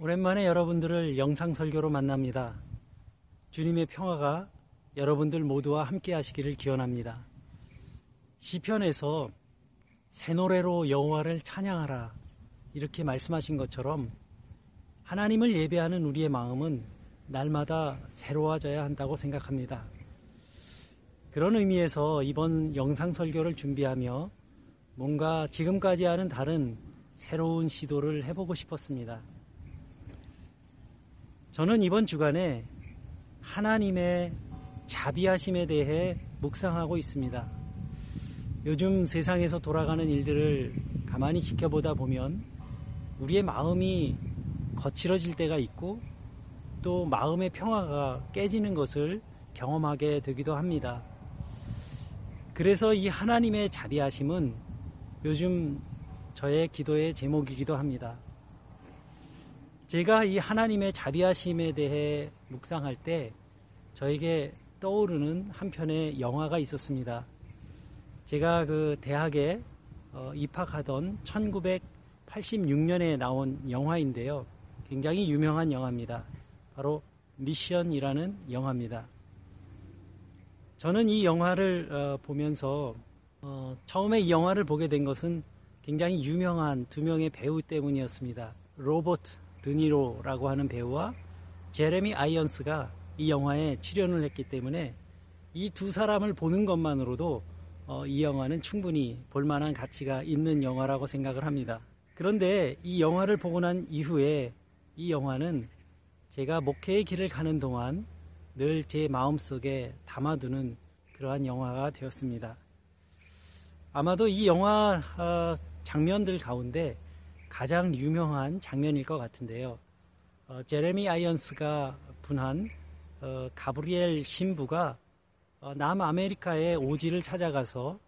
오랜만에 여러분들을 영상 설교로 만납니다. 주님의 평화가 여러분들 모두와 함께 하시기를 기원합니다. 시편에서 새 노래로 여호와를 찬양하라 이렇게 말씀하신 것처럼 하나님을 예배하는 우리의 마음은 날마다 새로워져야 한다고 생각합니다. 그런 의미에서 이번 영상 설교를 준비하며 뭔가 지금까지 하는 다른 새로운 시도를 해보고 싶었습니다. 저는 이번 주간에 하나님의 자비하심에 대해 묵상하고 있습니다. 요즘 세상에서 돌아가는 일들을 가만히 지켜보다 보면 우리의 마음이 거칠어질 때가 있고 또 마음의 평화가 깨지는 것을 경험하게 되기도 합니다. 그래서 이 하나님의 자비하심은 요즘 저의 기도의 제목이기도 합니다. 제가 이 하나님의 자비하심에 대해 묵상할 때 저에게 떠오르는 한 편의 영화가 있었습니다. 제가 그 대학에 어, 입학하던 1986년에 나온 영화인데요. 굉장히 유명한 영화입니다. 바로 미션이라는 영화입니다. 저는 이 영화를 어, 보면서 어, 처음에 이 영화를 보게 된 것은 굉장히 유명한 두 명의 배우 때문이었습니다. 로버트 드니로라고 하는 배우와 제레미 아이언스가 이 영화에 출연을 했기 때문에 이 두 사람을 보는 것만으로도 어, 이 영화는 충분히 볼만한 가치가 있는 영화라고 생각을 합니다. 그런데 이 영화를 보고 난 이후에 이 영화는 제가 목회의 길을 가는 동안 늘 제 마음속에 담아두는 그러한 영화가 되었습니다. 아마도 이 영화 어, 장면들 가운데 가장 유명한 장면일 것 같은데요. 어, 제레미 아이언스가 분한 어, 가브리엘 신부가 어, 남아메리카의 오지를 찾아가서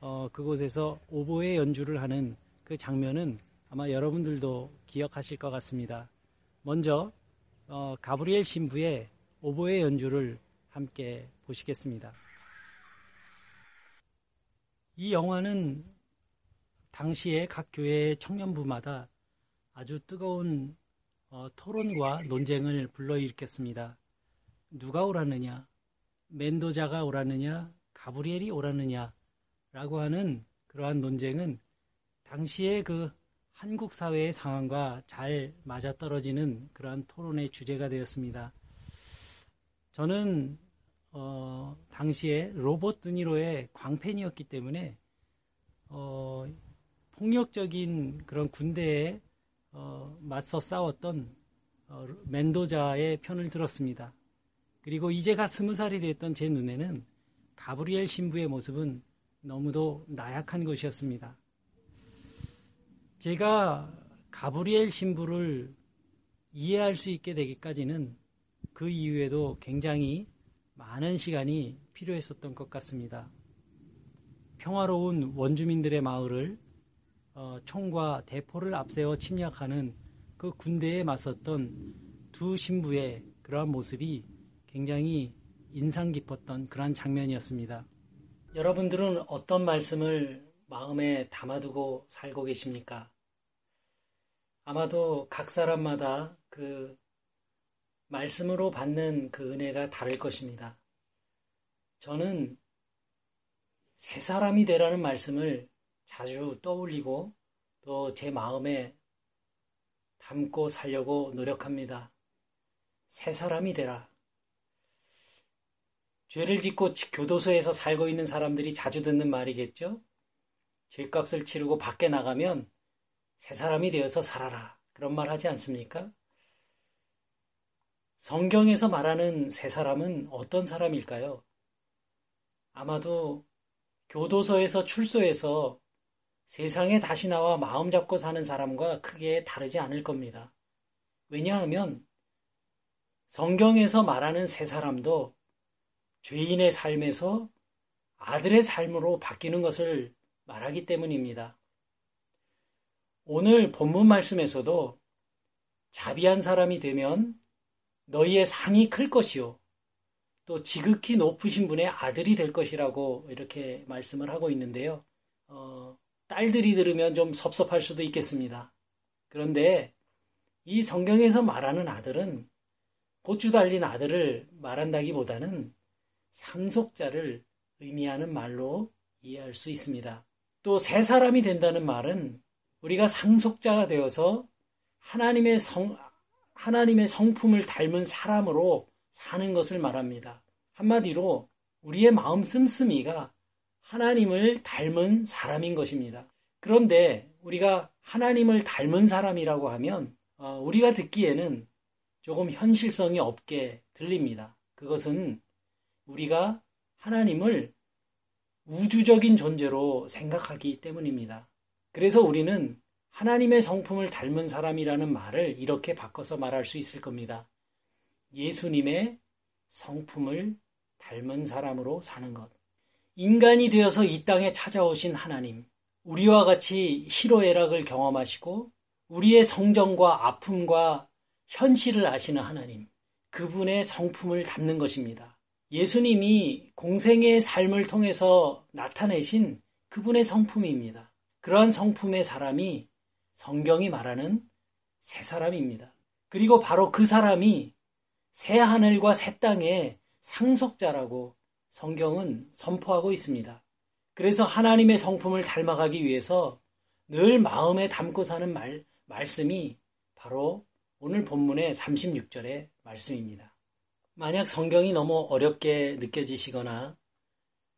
어, 그곳에서 오보의 연주를 하는 그 장면은 아마 여러분들도 기억하실 것 같습니다. 먼저 어, 가브리엘 신부의 오보의 연주를 함께 보시겠습니다. 이 영화는 당시에 각 교회의 청년부마다 아주 뜨거운 어, 토론과 논쟁을 불러일으켰습니다. 누가 오라느냐, 멘도자가 오라느냐, 가브리엘이 오라느냐, 라고 하는 그러한 논쟁은 당시에 그 한국 사회의 상황과 잘 맞아떨어지는 그러한 토론의 주제가 되었습니다. 저는 어, 당시에 로봇 드니로의 광팬이었기 때문에 어, 폭력적인 그런 군대에 어, 맞서 싸웠던 어, 멘도자의 편을 들었습니다. 그리고 이제가 스무 살이 됐던 제 눈에는 가브리엘 신부의 모습은 너무도 나약한 것이었습니다. 제가 가브리엘 신부를 이해할 수 있게 되기까지는 그 이후에도 굉장히 많은 시간이 필요했었던 것 같습니다. 평화로운 원주민들의 마을을 어, 총과 대포를 앞세워 침략하는 그 군대에 맞섰던 두 신부의 그러한 모습이 굉장히 인상 깊었던 그러한 장면이었습니다. 여러분들은 어떤 말씀을 마음에 담아두고 살고 계십니까? 아마도 각 사람마다 그 말씀으로 받는 그 은혜가 다를 것입니다. 저는 새 사람이 되라는 말씀을 자주 떠올리고 또 제 마음에 담고 살려고 노력합니다. 새 사람이 되라. 죄를 짓고 교도소에서 살고 있는 사람들이 자주 듣는 말이겠죠? 죄값을 치르고 밖에 나가면 새 사람이 되어서 살아라. 그런 말 하지 않습니까? 성경에서 말하는 새 사람은 어떤 사람일까요? 아마도 교도소에서 출소해서 세상에 다시 나와 마음 잡고 사는 사람과 크게 다르지 않을 겁니다. 왜냐하면 성경에서 말하는 새 사람도 죄인의 삶에서 아들의 삶으로 바뀌는 것을 말하기 때문입니다. 오늘 본문 말씀에서도 자비한 사람이 되면 너희의 상이 클 것이요. 또 지극히 높으신 분의 아들이 될 것이라고 이렇게 말씀을 하고 있는데요. 어, 딸들이 들으면 좀 섭섭할 수도 있겠습니다. 그런데 이 성경에서 말하는 아들은 고추 달린 아들을 말한다기보다는 상속자를 의미하는 말로 이해할 수 있습니다. 또 새 사람이 된다는 말은 우리가 상속자가 되어서 하나님의 성, 하나님의 성품을 닮은 사람으로 사는 것을 말합니다. 한마디로 우리의 마음 씀씀이가 하나님을 닮은 사람인 것입니다. 그런데 우리가 하나님을 닮은 사람이라고 하면 어, 우리가 듣기에는 조금 현실성이 없게 들립니다. 그것은 우리가 하나님을 우주적인 존재로 생각하기 때문입니다. 그래서 우리는 하나님의 성품을 닮은 사람이라는 말을 이렇게 바꿔서 말할 수 있을 겁니다. 예수님의 성품을 닮은 사람으로 사는 것. 인간이 되어서 이 땅에 찾아오신 하나님, 우리와 같이 희로애락을 경험하시고 우리의 성정과 아픔과 현실을 아시는 하나님, 그분의 성품을 담는 것입니다. 예수님이 공생의 삶을 통해서 나타내신 그분의 성품입니다. 그러한 성품의 사람이 성경이 말하는 새 사람입니다. 그리고 바로 그 사람이 새 하늘과 새 땅의 상속자라고 성경은 선포하고 있습니다. 그래서 하나님의 성품을 닮아가기 위해서 늘 마음에 담고 사는 말, 말씀이 바로 오늘 본문의 36절의 말씀입니다. 만약 성경이 너무 어렵게 느껴지시거나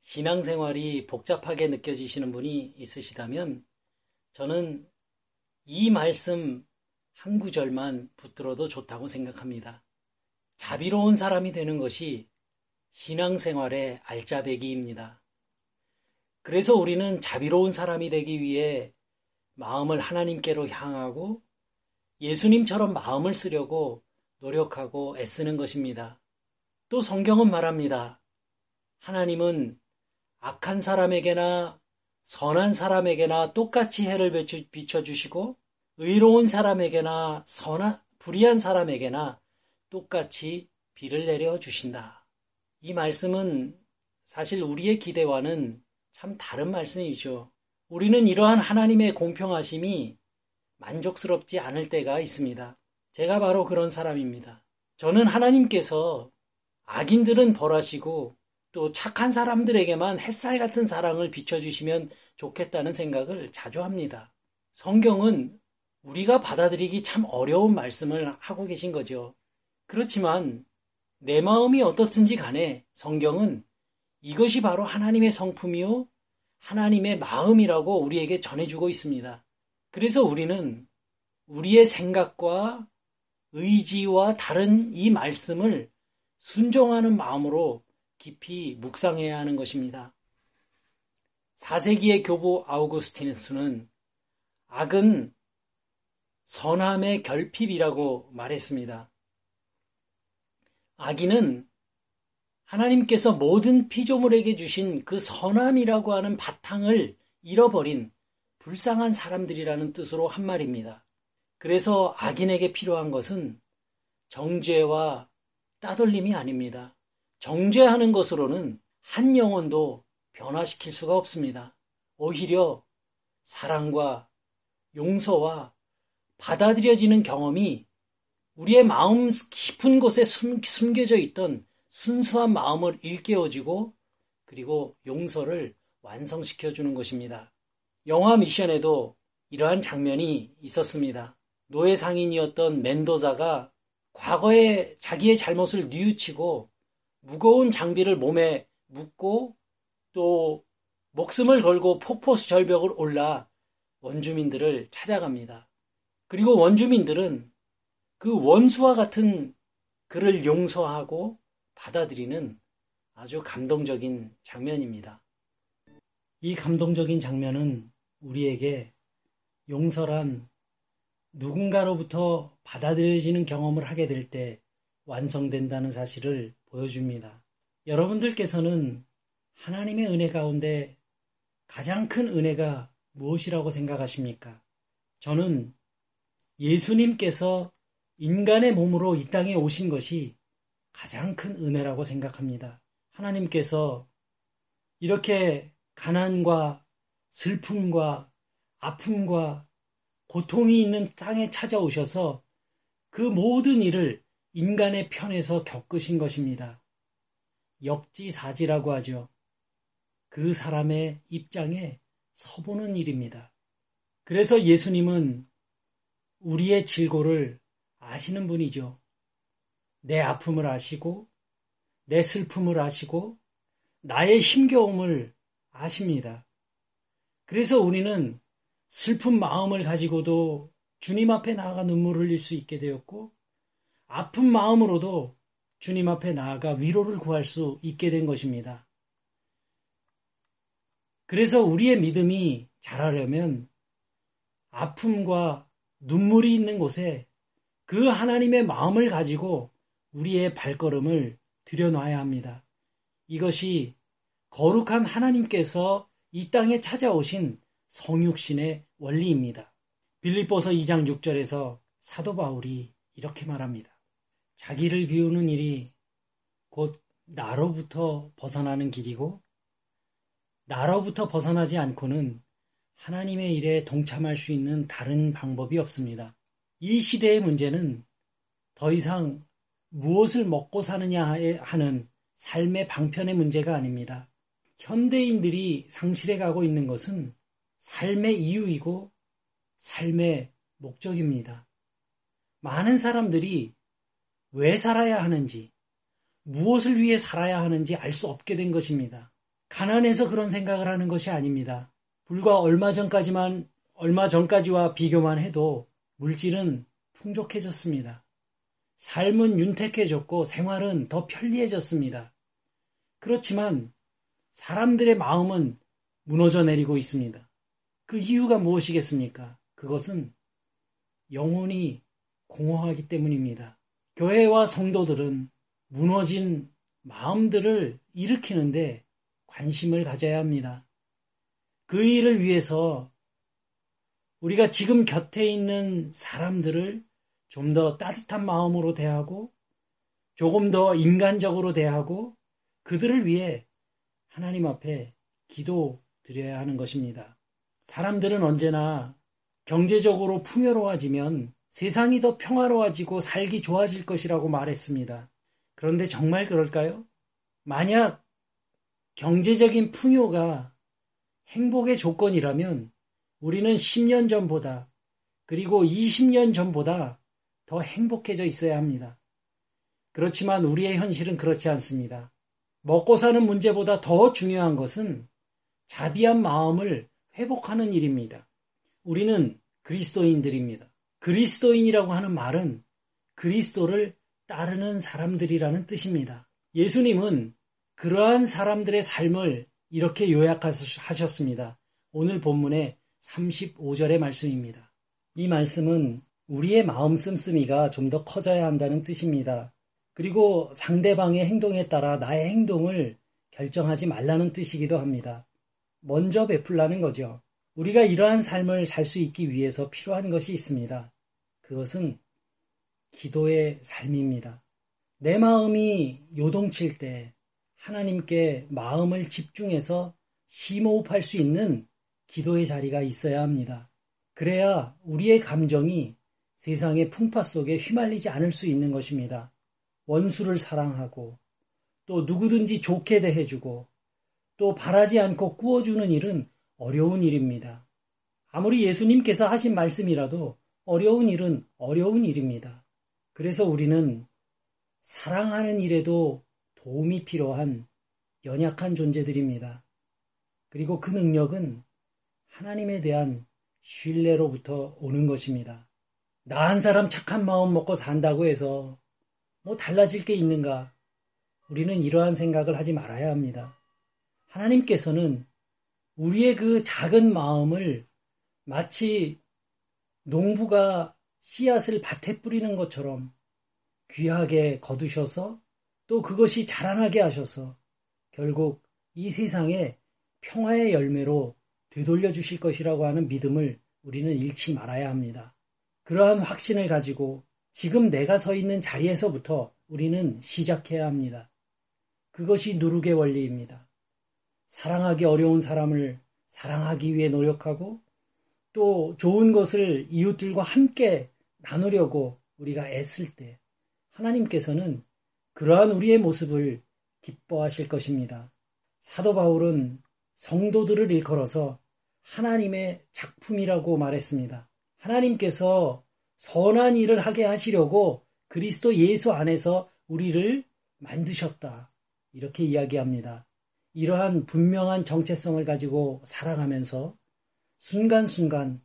신앙생활이 복잡하게 느껴지시는 분이 있으시다면 저는 이 말씀 한 구절만 붙들어도 좋다고 생각합니다. 자비로운 사람이 되는 것이 신앙생활의 알짜배기입니다. 그래서 우리는 자비로운 사람이 되기 위해 마음을 하나님께로 향하고 예수님처럼 마음을 쓰려고 노력하고 애쓰는 것입니다. 또 성경은 말합니다. 하나님은 악한 사람에게나 선한 사람에게나 똑같이 해를 비춰주시고 의로운 사람에게나 선한 불의한 사람에게나 똑같이 비를 내려 주신다. 이 말씀은 사실 우리의 기대와는 참 다른 말씀이죠. 우리는 이러한 하나님의 공평하심이 만족스럽지 않을 때가 있습니다. 제가 바로 그런 사람입니다. 저는 하나님께서 악인들은 벌하시고 또 착한 사람들에게만 햇살 같은 사랑을 비춰주시면 좋겠다는 생각을 자주 합니다. 성경은 우리가 받아들이기 참 어려운 말씀을 하고 계신 거죠. 그렇지만 내 마음이 어떻든지 간에 성경은 이것이 바로 하나님의 성품이요, 하나님의 마음이라고 우리에게 전해주고 있습니다. 그래서 우리는 우리의 생각과 의지와 다른 이 말씀을 순종하는 마음으로 깊이 묵상해야 하는 것입니다. 4세기의 교부 아우구스티누스는 악은 선함의 결핍이라고 말했습니다. 악인은 하나님께서 모든 피조물에게 주신 그 선함이라고 하는 바탕을 잃어버린 불쌍한 사람들이라는 뜻으로 한 말입니다. 그래서 악인에게 필요한 것은 정죄와 따돌림이 아닙니다. 정죄하는 것으로는 한 영혼도 변화시킬 수가 없습니다. 오히려 사랑과 용서와 받아들여지는 경험이 우리의 마음 깊은 곳에 숨, 숨겨져 있던 순수한 마음을 일깨워주고 그리고 용서를 완성시켜 주는 것입니다. 영화 미션에도 이러한 장면이 있었습니다. 노예 상인이었던 멘도자가 과거에 자기의 잘못을 뉘우치고 무거운 장비를 몸에 묶고 또 목숨을 걸고 폭포수 절벽을 올라 원주민들을 찾아갑니다. 그리고 원주민들은 그 원수와 같은 그를 용서하고 받아들이는 아주 감동적인 장면입니다. 이 감동적인 장면은 우리에게 용서란 누군가로부터 받아들여지는 경험을 하게 될 때 완성된다는 사실을 보여줍니다. 여러분들께서는 하나님의 은혜 가운데 가장 큰 은혜가 무엇이라고 생각하십니까? 저는 예수님께서 인간의 몸으로 이 땅에 오신 것이 가장 큰 은혜라고 생각합니다. 하나님께서 이렇게 가난과 슬픔과 아픔과 고통이 있는 땅에 찾아오셔서 그 모든 일을 인간의 편에서 겪으신 것입니다. 역지사지라고 하죠. 그 사람의 입장에 서보는 일입니다. 그래서 예수님은 우리의 질고를 아시는 분이죠. 내 아픔을 아시고, 내 슬픔을 아시고, 나의 힘겨움을 아십니다. 그래서 우리는 슬픈 마음을 가지고도 주님 앞에 나아가 눈물을 흘릴 수 있게 되었고, 아픈 마음으로도 주님 앞에 나아가 위로를 구할 수 있게 된 것입니다. 그래서 우리의 믿음이 자라려면 아픔과 눈물이 있는 곳에 그 하나님의 마음을 가지고 우리의 발걸음을 들여놔야 합니다. 이것이 거룩한 하나님께서 이 땅에 찾아오신 성육신의 원리입니다. 빌립보서 2장 6절에서 사도 바울이 이렇게 말합니다. 자기를 비우는 일이 곧 나로부터 벗어나는 길이고 나로부터 벗어나지 않고는 하나님의 일에 동참할 수 있는 다른 방법이 없습니다. 이 시대의 문제는 더 이상 무엇을 먹고 사느냐 하는 삶의 방편의 문제가 아닙니다. 현대인들이 상실해 가고 있는 것은 삶의 이유이고 삶의 목적입니다. 많은 사람들이 왜 살아야 하는지, 무엇을 위해 살아야 하는지 알 수 없게 된 것입니다. 가난해서 그런 생각을 하는 것이 아닙니다. 불과 얼마 전까지만, 얼마 전까지와 비교만 해도 물질은 풍족해졌습니다. 삶은 윤택해졌고 생활은 더 편리해졌습니다. 그렇지만 사람들의 마음은 무너져 내리고 있습니다. 그 이유가 무엇이겠습니까? 그것은 영혼이 공허하기 때문입니다. 교회와 성도들은 무너진 마음들을 일으키는데 관심을 가져야 합니다. 그 일을 위해서 우리가 지금 곁에 있는 사람들을 좀 더 따뜻한 마음으로 대하고 조금 더 인간적으로 대하고 그들을 위해 하나님 앞에 기도 드려야 하는 것입니다. 사람들은 언제나 경제적으로 풍요로워지면 세상이 더 평화로워지고 살기 좋아질 것이라고 말했습니다. 그런데 정말 그럴까요? 만약 경제적인 풍요가 행복의 조건이라면 우리는 10년 전보다 그리고 20년 전보다 더 행복해져 있어야 합니다. 그렇지만 우리의 현실은 그렇지 않습니다. 먹고 사는 문제보다 더 중요한 것은 자비한 마음을 회복하는 일입니다. 우리는 그리스도인들입니다. 그리스도인이라고 하는 말은 그리스도를 따르는 사람들이라는 뜻입니다. 예수님은 그러한 사람들의 삶을 이렇게 요약하셨습니다. 오늘 본문의 35절의 말씀입니다. 이 말씀은 우리의 마음 씀씀이가 좀 더 커져야 한다는 뜻입니다. 그리고 상대방의 행동에 따라 나의 행동을 결정하지 말라는 뜻이기도 합니다. 먼저 베풀라는 거죠. 우리가 이러한 삶을 살 수 있기 위해서 필요한 것이 있습니다. 그것은 기도의 삶입니다. 내 마음이 요동칠 때 하나님께 마음을 집중해서 심호흡할 수 있는 기도의 자리가 있어야 합니다. 그래야 우리의 감정이 세상의 풍파 속에 휘말리지 않을 수 있는 것입니다. 원수를 사랑하고 또 누구든지 좋게 대해주고 또 바라지 않고 꾸어주는 일은 어려운 일입니다. 아무리 예수님께서 하신 말씀이라도 어려운 일은 어려운 일입니다. 그래서 우리는 사랑하는 일에도 도움이 필요한 연약한 존재들입니다. 그리고 그 능력은 하나님에 대한 신뢰로부터 오는 것입니다. 나 한 사람 착한 마음 먹고 산다고 해서 뭐 달라질 게 있는가? 우리는 이러한 생각을 하지 말아야 합니다. 하나님께서는 우리의 그 작은 마음을 마치 농부가 씨앗을 밭에 뿌리는 것처럼 귀하게 거두셔서 또 그것이 자라나게 하셔서 결국 이 세상에 평화의 열매로 되돌려 주실 것이라고 하는 믿음을 우리는 잃지 말아야 합니다. 그러한 확신을 가지고 지금 내가 서 있는 자리에서부터 우리는 시작해야 합니다. 그것이 누룩의 원리입니다. 사랑하기 어려운 사람을 사랑하기 위해 노력하고 또 좋은 것을 이웃들과 함께 나누려고 우리가 애쓸 때 하나님께서는 그러한 우리의 모습을 기뻐하실 것입니다. 사도 바울은 성도들을 일컬어서 하나님의 작품이라고 말했습니다. 하나님께서 선한 일을 하게 하시려고 그리스도 예수 안에서 우리를 만드셨다. 이렇게 이야기합니다. 이러한 분명한 정체성을 가지고 살아가면서 순간순간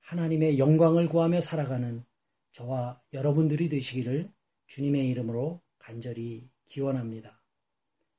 하나님의 영광을 구하며 살아가는 저와 여러분들이 되시기를 주님의 이름으로 간절히 기원합니다.